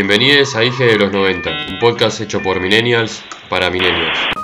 Bienvenidos a IG de los 90, un podcast hecho por Millennials para Millennials.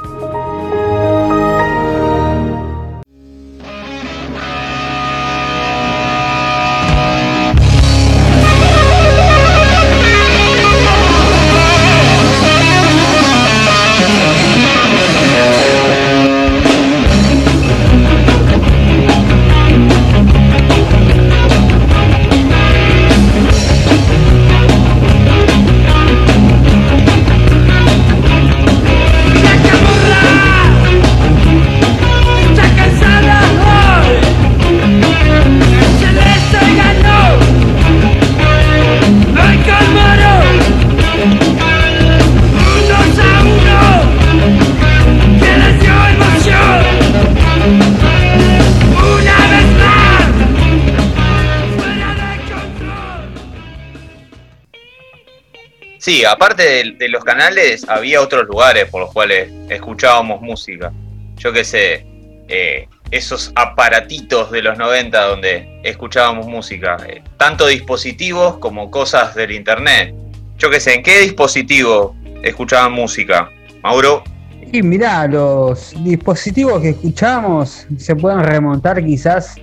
Aparte de, los canales, había otros lugares por los cuales escuchábamos música. Yo qué sé, eh, esos aparatitos de los 90 donde escuchábamos música. Eh, tanto dispositivos como cosas del internet. Yo qué sé, ¿en qué dispositivo escuchaban música? Mauro. Sí, mirá, los dispositivos que escuchamos se pueden remontar quizás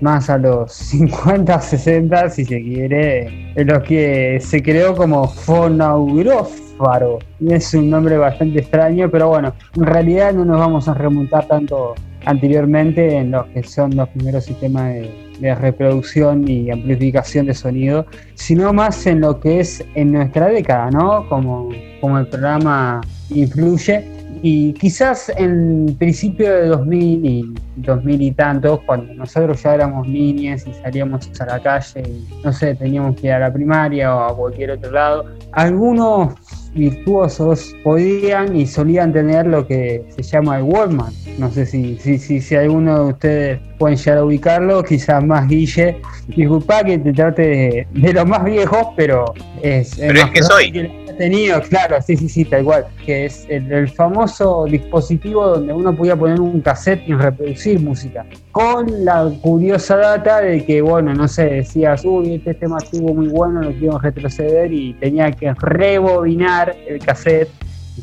más a los 50, 60, si se quiere, en los que se creó como fonaurófaro. Es un nombre bastante extraño, pero bueno, en realidad no nos vamos a remontar tanto anteriormente en los que son los primeros sistemas de, reproducción y amplificación de sonido, sino más en lo que es en nuestra década, ¿no? Como, como el programa influye y quizás en principio de 2000 y 2000 y tantos, cuando nosotros ya éramos niñas y salíamos a la calle y no sé, teníamos que ir a la primaria o a cualquier otro lado, algunos virtuosos podían y solían tener lo que se llama el Wallman. No sé si, si, si, si alguno de ustedes pueden llegar a ubicarlo, quizás más Guille. Disculpa que te trate de, los más viejos, pero es... Pero es, que soy tenido, claro, sí, sí, sí, tal cual, que es el, famoso dispositivo donde uno podía poner un cassette y reproducir música, con la curiosa data de que, bueno, no sé, decías, uy, este tema estuvo muy bueno, lo quiero retroceder y tenía que rebobinar el cassette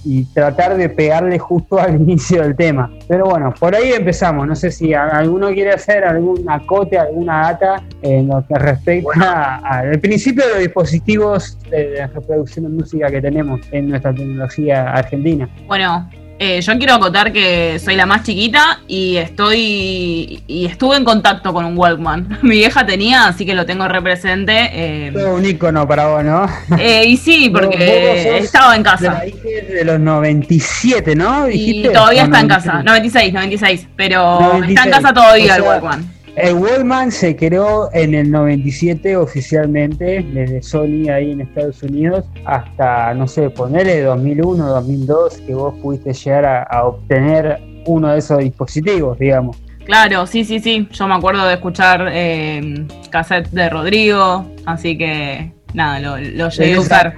y tratar de pegarle justo al inicio del tema. Pero bueno, por ahí empezamos. No sé si alguno quiere hacer algún acote, alguna data en lo que respecta al principio de los dispositivos de reproducción de música que tenemos en nuestra tecnología argentina. Bueno, eh, yo quiero acotar que soy la más chiquita y estoy y estuve en contacto con un Walkman. Mi vieja tenía, así que lo tengo represente. Eh, un icono para vos, ¿no? Eh, y sí, porque estaba en casa. De, de los 97, ¿no? Y todavía está en casa. 96, 96. Pero está en casa todavía el Walkman. El Wallman se creó en el 97 oficialmente, desde Sony ahí en Estados Unidos, hasta, no sé, ponerle 2001, 2002, que vos pudiste llegar a, obtener uno de esos dispositivos, digamos. Claro, sí, sí, sí. Yo me acuerdo de escuchar eh, cassette de Rodrigo, así que nada, lo, llegué a usar.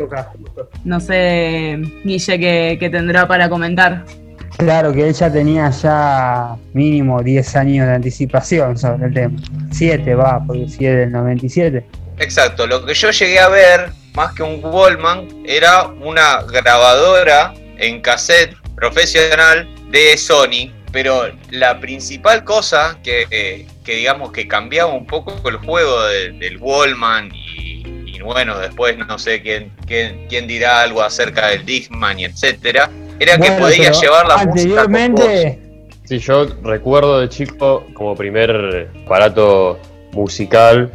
no sé, Guille, qué tendrá para comentar. Claro que él ya tenía ya mínimo 10 años de anticipación sobre el tema. 7 va, porque si es del 97. Exacto, lo que yo llegué a ver, más que un Wallman, era una grabadora en cassette profesional de Sony, pero la principal cosa que, digamos que cambiaba un poco el juego del Wallman y, bueno, después no sé quién, quién, quién dirá algo acerca del Discman y etcétera, era que podía llevar la anteriormente... Sí, yo recuerdo de chico como primer aparato musical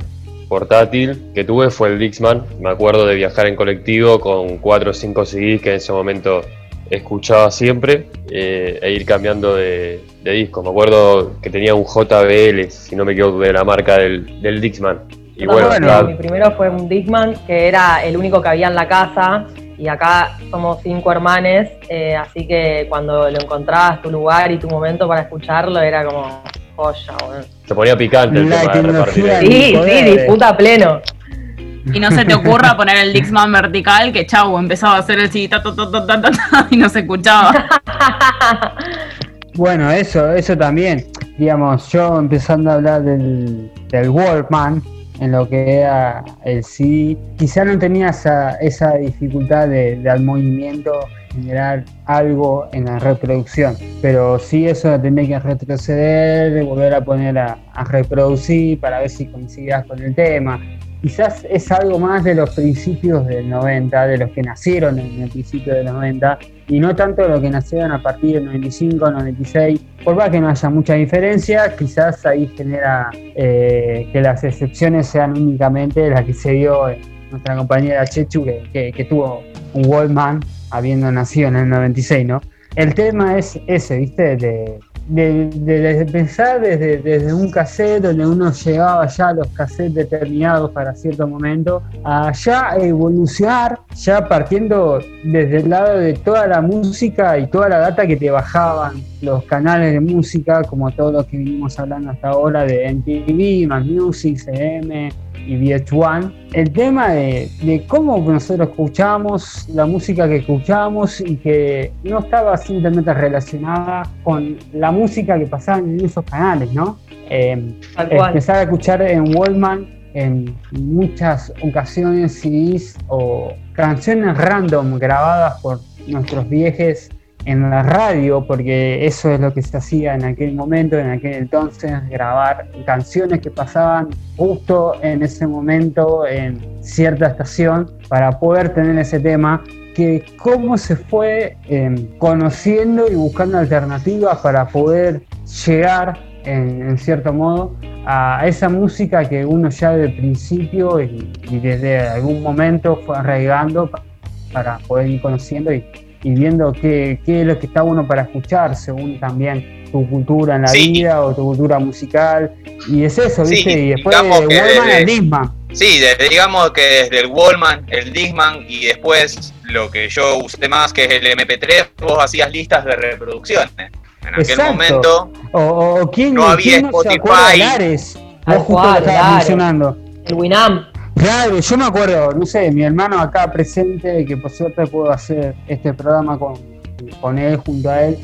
portátil que tuve fue el Dixman. Me acuerdo de viajar en colectivo con 4 o 5 CDs que en ese momento escuchaba siempre eh, e ir cambiando de, disco. Me acuerdo que tenía un JBL, si no me equivoco, de la marca del, del Dixman. Y bueno, mi primero fue un Dixman que era el único que había en la casa y acá somos cinco hermanes, eh, así que cuando lo encontrabas, tu lugar y tu momento para escucharlo era como joya, Se ponía picante el tema de Sí, sí, disputa pleno. Y no se te ocurra poner el Dixman vertical, que chau, empezaba a hacer el sí, y no se escuchaba. Bueno, eso, eso también. Digamos, yo empezando a hablar del, del Walkman, en lo que era el CD. Quizá no tenía esa, esa dificultad de, de al movimiento generar algo en la reproducción, pero sí eso tenía que retroceder, volver a poner a, reproducir para ver si coincidías con el tema quizás es algo más de los principios del 90, de los que nacieron en el principio del 90, y no tanto de los que nacieron a partir del 95, 96. Por más que no haya mucha diferencia, quizás ahí genera eh, que las excepciones sean únicamente las que se dio en nuestra compañera Chechu, que, que, tuvo un Wallman habiendo nacido en el 96, ¿no? El tema es ese, ¿viste? De, de, pensar desde, desde, un cassette donde uno llevaba ya los cassettes determinados para cierto momento, a ya evolucionar, ya partiendo desde el lado de toda la música y toda la data que te bajaban los canales de música, como todos los que vinimos hablando hasta ahora de MTV, Más Music, CM, y VH1, el tema de, cómo nosotros escuchamos, la música que escuchamos y que no estaba simplemente relacionada con la música que pasaba en esos canales, ¿no? Eh, empezar a escuchar en Wallman en muchas ocasiones CDs o canciones random grabadas por nuestros viejes en la radio, porque eso es lo que se hacía en aquel momento, en aquel entonces, grabar canciones que pasaban justo en ese momento en cierta estación para poder tener ese tema que cómo se fue em, conociendo y buscando alternativas para poder llegar en, cierto modo a esa música que uno ya de principio y, y desde algún momento fue arraigando para poder ir conociendo y y viendo qué, qué, es lo que está bueno para escuchar, según también tu cultura en la vida o tu cultura musical. Y es eso, ¿viste? y después de Wallman el Disman. Sí, digamos que desde el Wallman, el Disman y después lo que yo usé más, que es el MP3, vos hacías listas de reproducciones. En aquel momento o, ¿quién, no había Spotify. mencionando. El Winamp. Claro, yo me acuerdo, no sé, mi hermano acá presente, que por suerte puedo hacer este programa con, con él, junto a él,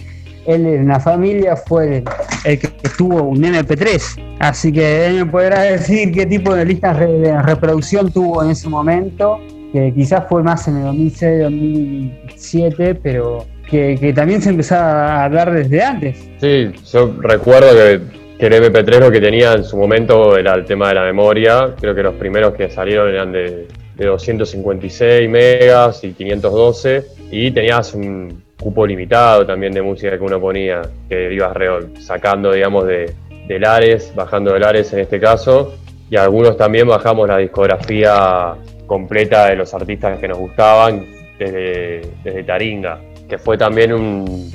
él en la familia fue el, que tuvo un MP3, así que él me podrá decir qué tipo de listas de reproducción tuvo en ese momento, que quizás fue más en el 2006, 2007, pero que, que también se empezaba a hablar desde antes. Sí, yo recuerdo que que el MP3 lo que tenía en su momento era el tema de la memoria. Creo que los primeros que salieron eran de, 256 megas y 512. Y tenías un cupo limitado también de música que uno ponía, que ibas sacando, digamos, de, Lares, bajando de Lares en este caso. Y algunos también bajamos la discografía completa de los artistas que nos gustaban desde, desde Taringa, que fue también un,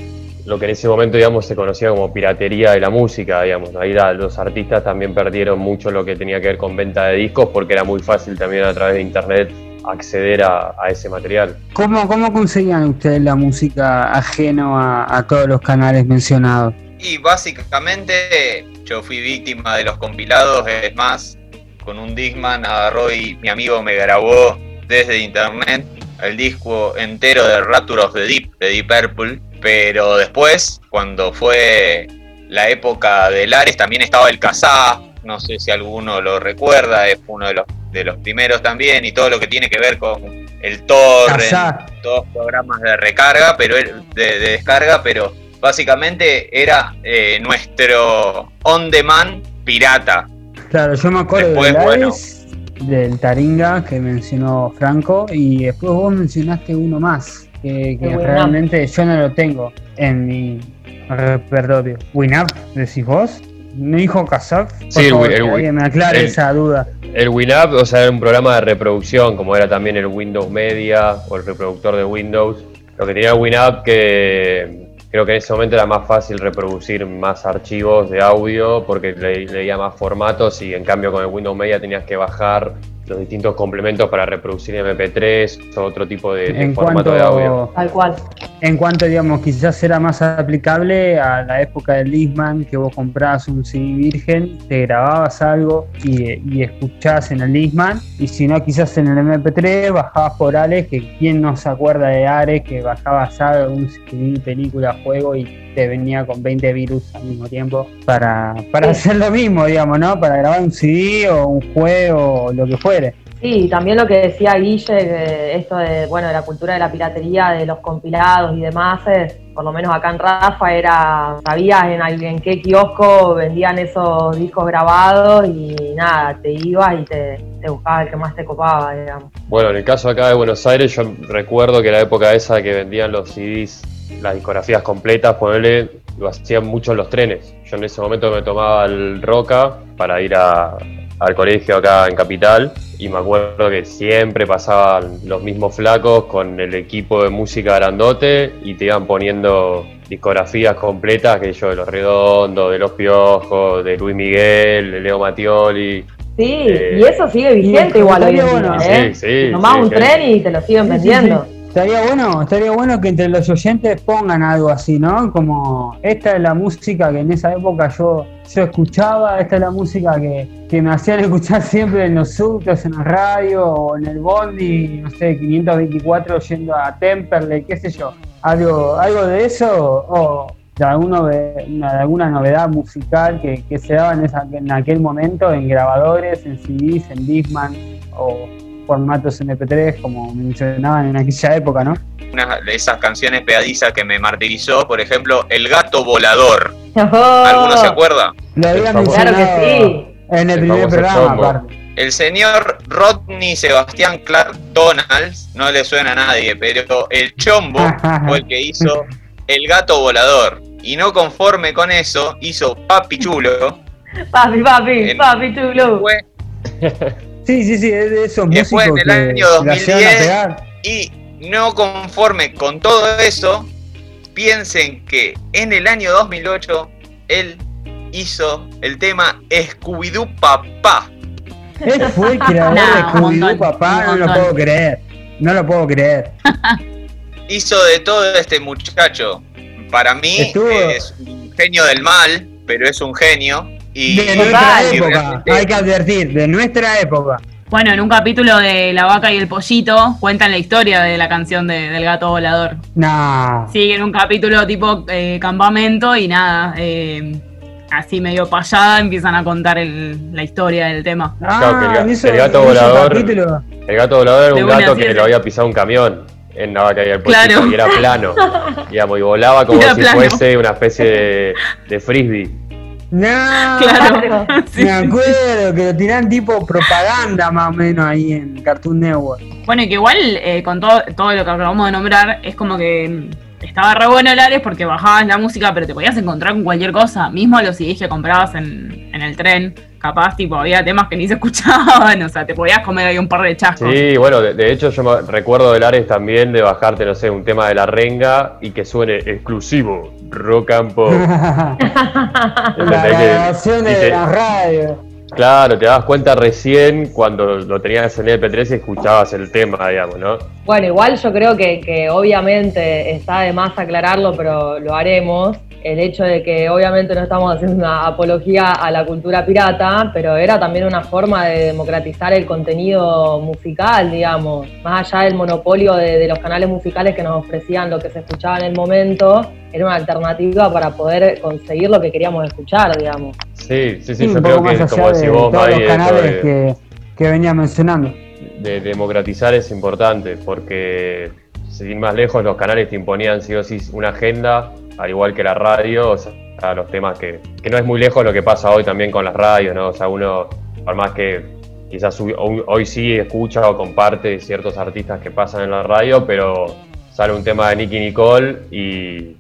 lo que en ese momento digamos se conocía como piratería de la música, digamos. Ahí los artistas también perdieron mucho lo que tenía que ver con venta de discos porque era muy fácil también a través de internet acceder a, ese material. ¿Cómo, ¿Cómo conseguían ustedes la música ajeno a, todos los canales mencionados? Y básicamente yo fui víctima de los compilados, es más, con un Discman agarró y mi amigo me grabó desde internet el disco entero de Rapture of the Deep, de Deep Purple, pero después, cuando fue la época de Lares, también estaba el Kazaa, no sé si alguno lo recuerda, es uno de los, de los primeros también, y todo lo que tiene que ver con el torrent, todos programas de recarga, pero de, descarga, pero básicamente era eh, nuestro on demand pirata. Claro, yo me acuerdo de Lares, del Taringa que mencionó Franco, y después vos mencionaste uno más que, realmente yo no lo tengo en mi repertorio. ¿Winamp decís vos? ¿Mi hijo Kazak? Sí, el, me aclare esa duda. El Winamp, o sea, era un programa de reproducción, como era también el Windows Media o el reproductor de Windows. Lo que tenía Winamp que creo que en ese momento era más fácil reproducir más archivos de audio porque leía más formatos y en cambio con el Windows Media tenías que bajar los distintos complementos para reproducir MP3 o otro tipo de, formato de audio. Tal cual. En cuanto, digamos, quizás era más aplicable a la época del Disman, que vos comprabas un CD virgen, te grababas algo y, y escuchabas en el Disman, y si no, quizás en el MP3 bajabas por Ares, que quién no se acuerda de Ares, que bajabas algo, un CD, película, juego y te venía con 20 virus al mismo tiempo para, para hacer lo mismo, digamos, ¿no? Para grabar un CD o un juego o lo que fuere. Sí, también lo que decía Guille, esto de, bueno, de la cultura de la piratería, de los compilados y demás, por lo menos acá en Rafa era, sabías en, en qué kiosco vendían esos discos grabados y nada, te ibas y te, te buscabas el que más te copaba, digamos. Bueno, en el caso acá de Buenos Aires, yo recuerdo que la época esa que vendían los CDs, las discografías completas, ponerle, lo hacían mucho en los trenes. Yo en ese momento me tomaba el Roca para ir a, al colegio acá en Capital y me acuerdo que siempre pasaban los mismos flacos con el equipo de música grandote y te iban poniendo discografías completas, que yo de Los Redondos, de Los Piojos, de Luis Miguel, de Leo Matioli. Sí, eh, y eso sigue vigente igual hoy en día, ¿eh? Sí, sí, Nomás un tren y te lo siguen vendiendo. Estaría bueno, estaría bueno que entre los oyentes pongan algo así, ¿no? Como esta es la música que en esa época yo, yo escuchaba, esta es la música que, que me hacían escuchar siempre en los subtes, en la radio o en el bondi, no sé, 524 yendo a Temperley, qué sé yo. Algo, algo de eso o de, alguno, de alguna novedad musical que, que se daba en, esa, en aquel momento en grabadores, en CDs, en Discman o formatos MP3, como mencionaban en aquella época, ¿no? Una de esas canciones pegadizas que me martirizó, por ejemplo, El gato volador. ¿Alguno se acuerda? Lo había mencionado que sí. en el, primer programa, aparte. El señor Rodney Sebastián Clark Donald, no le suena a nadie, pero el chombo fue el que hizo El gato volador. Y no conforme con eso, hizo Papi Chulo. Papi, papi, papi chulo. Sí, sí, sí, es de esos Después en el año 2010 y no conforme con todo eso, piensen que en el año 2008 él hizo el tema Scooby-Doo Papá. Él fue el creador de Scooby-Doo Papá, no lo puedo creer. No lo puedo creer. hizo de todo este muchacho. Para mí es un genio del mal, pero es un genio de nuestra época, hay que advertir, de nuestra época. Bueno, en un capítulo de La vaca y el pollito cuentan la historia de la canción del gato volador. Nah. Sí, en un capítulo tipo eh, campamento y nada, eh, así medio payada empiezan a contar la historia del tema. Ah, el, gato volador. El gato volador era un gato que lo había pisado un camión en la vaca y el pollito y era plano. digamos, y volaba como si fuese una especie de, de frisbee. No, claro. me acuerdo que lo tiran tipo propaganda más o menos ahí en Cartoon Network. Bueno, y que igual eh, con todo, todo lo que acabamos de nombrar, es como que estaba re bueno el Ares porque bajabas la música, pero te podías encontrar con cualquier cosa. Mismo los CDs que comprabas en, en el tren, capaz, tipo, había temas que ni se escuchaban, o sea, te podías comer ahí un par de chascos. Sí, bueno, de, hecho yo me recuerdo del Ares también de bajarte, no sé, un tema de la renga y que suene exclusivo, rock and pop. la grabación de la radio. Claro, te das cuenta recién cuando lo tenías en el MP3 y escuchabas el tema, digamos, ¿no? Bueno, igual yo creo que, que obviamente está de más aclararlo, pero lo haremos el hecho de que obviamente no estamos haciendo una apología a la cultura pirata, pero era también una forma de democratizar el contenido musical, digamos, más allá del monopolio de, los canales musicales que nos ofrecían lo que se escuchaba en el momento, era una alternativa para poder conseguir lo que queríamos escuchar, digamos. Sí, sí, sí, yo creo que como decís vos, todos los canales que, que venía mencionando. De democratizar es importante porque sin más lejos los canales te imponían sí o sí una agenda al igual que la radio, o sea, los temas que, que no es muy lejos lo que pasa hoy también con las radios, ¿no? O sea, uno, por más que quizás hoy, sí escucha o comparte ciertos artistas que pasan en la radio, pero sale un tema de Nicky Nicole y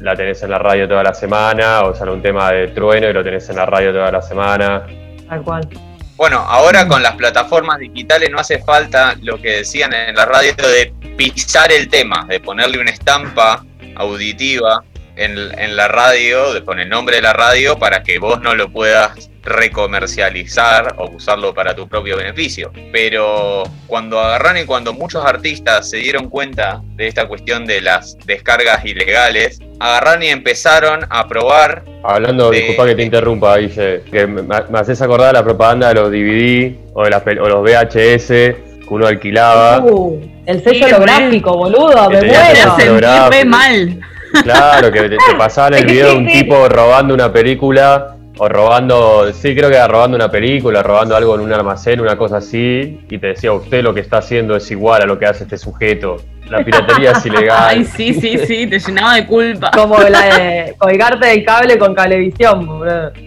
la tenés en la radio toda la semana, o sale un tema de Trueno y lo tenés en la radio toda la semana. Tal cual. Bueno, ahora con las plataformas digitales no hace falta lo que decían en la radio de pisar el tema, de ponerle una estampa auditiva en, la radio, con el nombre de la radio, para que vos no lo puedas recomercializar o usarlo para tu propio beneficio. Pero cuando agarran y cuando muchos artistas se dieron cuenta de esta cuestión de las descargas ilegales, agarran y empezaron a probar. Hablando, disculpa que te interrumpa, Guille, que me, haces acordar la propaganda de los DVD o, de las, o los VHS que uno alquilaba. Uh, el sello holográfico, boludo, me muero. Se mal. Claro, que te, pasaban el video de un tipo robando una película o robando, sí, creo que era robando una película, robando algo en un almacén, una cosa así, y te decía, usted lo que está haciendo es igual a lo que hace este sujeto. La piratería es ilegal. Ay, sí, sí, sí, te llenaba de culpa. Como la de colgarte del cable con cablevisión,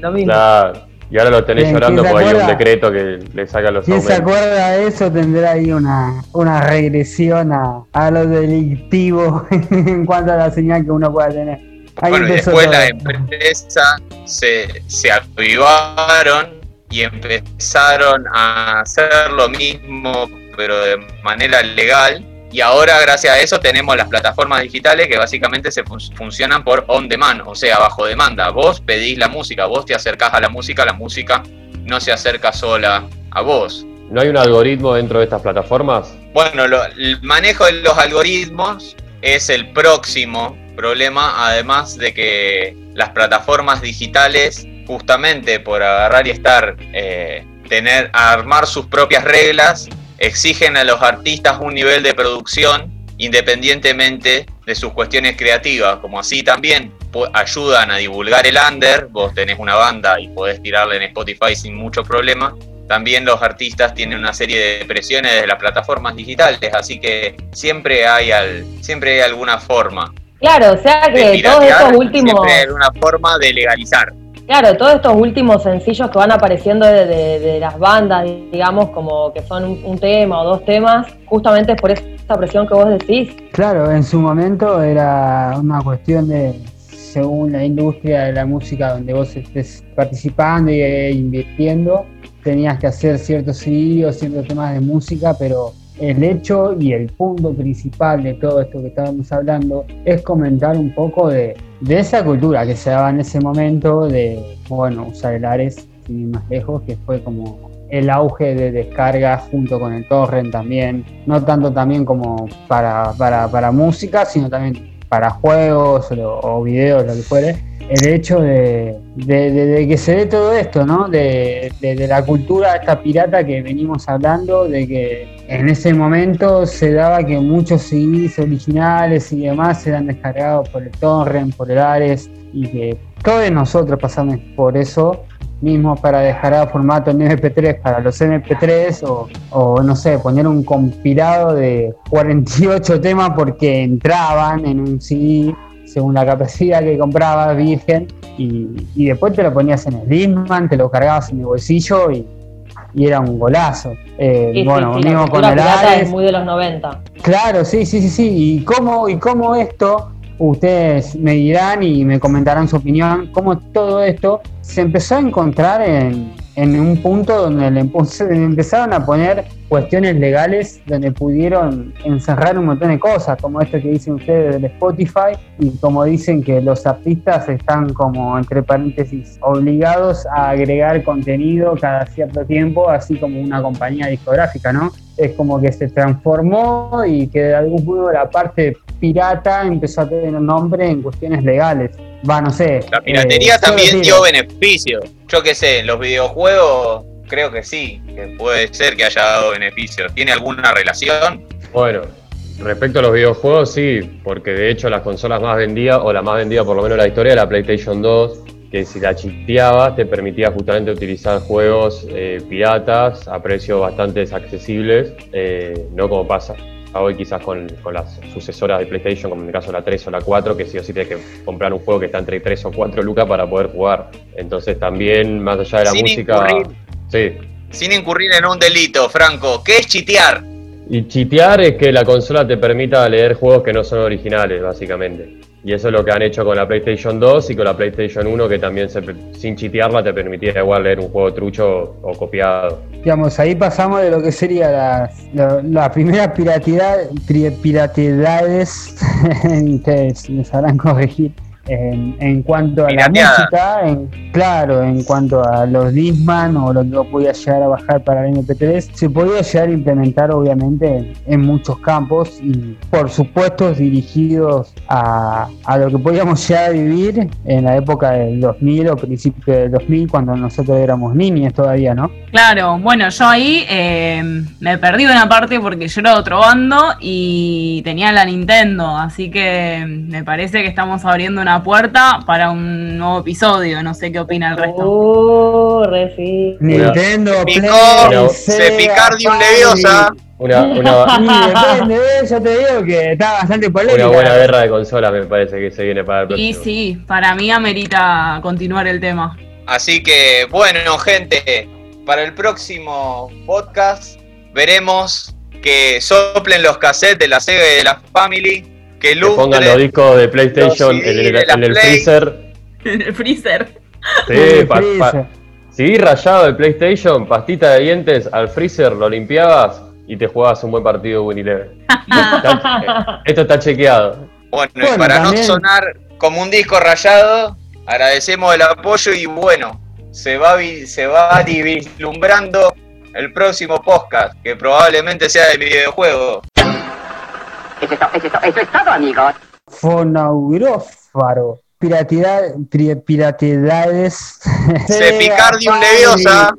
lo mismo. Claro. Y ahora lo tenés llorando porque hay un decreto que le saca los ¿Quién se acuerda de eso tendrá ahí una, una regresión a, a lo delictivo en cuanto a la señal que uno pueda tener. bueno, después las empresas se, se avivaron y empezaron a hacer lo mismo, pero de manera legal y ahora, gracias a eso, tenemos las plataformas digitales que básicamente se funcionan por on demand, o sea, bajo demanda. Vos pedís la música, vos te acercás a la música, la música no se acerca sola a vos. ¿No hay un algoritmo dentro de estas plataformas? Bueno, el manejo de los algoritmos es el próximo problema, además de que las plataformas digitales, justamente por agarrar y estar, eh, tener, armar sus propias reglas, exigen a los artistas un nivel de producción independientemente de sus cuestiones creativas, como así también ayudan a divulgar el under, vos tenés una banda y podés tirarla en Spotify sin mucho problema, también los artistas tienen una serie de presiones desde las plataformas digitales, así que siempre hay, al, siempre hay alguna forma. Claro, o sea que todos estos últimos... Siempre hay alguna forma de legalizar. Claro, todos estos últimos sencillos que van apareciendo de, las bandas, digamos, como que son un, tema o dos temas, justamente es por esa presión que vos decís. Claro, en su momento era una cuestión de, según la industria de la música donde vos estés participando e invirtiendo, tenías que hacer ciertos CD ciertos temas de música, pero el hecho y el punto principal de todo esto que estábamos hablando es comentar un poco de, esa cultura que se daba en ese momento de, bueno, usar el Ares, sin más lejos, que fue como el auge de descarga junto con el torrent también, no tanto también como para, para, música, sino también para juegos o, videos, lo que fuere el hecho de, que se dé todo esto, ¿no? De, la cultura esta pirata que venimos hablando, de que en ese momento se daba que muchos CDs originales y demás eran descargados por el torrent, por el Ares, y que todos nosotros pasamos por eso mismo para dejar a formato en MP3 para los MP3 o, o, no sé, poner un compilado de 48 temas porque entraban en un CD según la capacidad que comprabas virgen y, después te lo ponías en el Disman, te lo cargabas en el bolsillo y, era un golazo. Eh, bueno, sí, mismo con el es muy de los 90. Claro, sí, sí, sí, sí. ¿Y cómo, y cómo esto, ustedes me dirán y me comentarán su opinión, cómo todo esto se empezó a encontrar en, en un punto donde empezaron a poner cuestiones legales donde pudieron encerrar un montón de cosas, como esto que dicen ustedes del Spotify, y como dicen que los artistas están como, entre paréntesis, obligados a agregar contenido cada cierto tiempo, así como una compañía discográfica, ¿no? Es como que se transformó y que de algún modo la parte pirata empezó a tener nombre en cuestiones legales. Va, no sé. La piratería eh, también dio beneficio. Yo qué sé, los videojuegos creo que sí, que puede ser que haya dado beneficio. ¿Tiene alguna relación? Bueno, respecto a los videojuegos, sí, porque de hecho las consolas más vendidas, o la más vendida por lo menos en la historia, la PlayStation 2, que si la chipeabas te permitía justamente utilizar juegos eh, piratas a precios bastante accesibles, eh, no como pasa hoy quizás con, las sucesoras de PlayStation, como en el caso la 3 o la 4, que sí o sí tienes que comprar un juego que está entre 3 o 4 lucas para poder jugar. Entonces también, más allá de la música... Sí. Sin incurrir en un delito, Franco. ¿Qué es chitear? Y chitear es que la consola te permita leer juegos que no son originales, básicamente. Y eso es lo que han hecho con la PlayStation 2 y con la PlayStation 1, que también sin chitearla te permitía igual leer un juego trucho o copiado. Digamos, ahí pasamos de lo que sería la, la, primera piratidad, piratidades, me sabrán corregir, en, cuanto a la música, en, claro, en cuanto a los Disman o lo que podía llegar a bajar para el MP3, se podía llegar a implementar obviamente en, muchos campos y por supuesto dirigidos a, a, lo que podíamos llegar a vivir en la época del 2000 o principio del 2000 cuando nosotros éramos niños todavía, ¿no? Claro, bueno, yo ahí eh, me perdí una parte porque yo era de otro bando y tenía la Nintendo, así que me parece que estamos abriendo una puerta para un nuevo episodio. No sé qué opina el resto. Uh, Nintendo, se Picardium Leviosa. Una, una... yo te digo que está bastante polémica. Una buena guerra de consolas me parece que se viene para el próximo. Y sí, para mí amerita continuar el tema. Así que, bueno, gente, para el próximo podcast veremos que soplen los cassettes de la Sega y de la Family que, pongan los discos de PlayStation en, el, freezer. En el freezer. Sí, rayado el PlayStation, pastita de dientes al freezer, lo limpiabas y te jugabas un buen partido Winnie Eleven. Esto está chequeado. Bueno, y para no sonar como un disco rayado, agradecemos el apoyo y bueno, se va, se va vislumbrando el próximo podcast, que probablemente sea de videojuego. Eso es, eso, eso es todo, amigos. Fonaurófaro. Piratidad, piratidades. Cepicardium leviosa.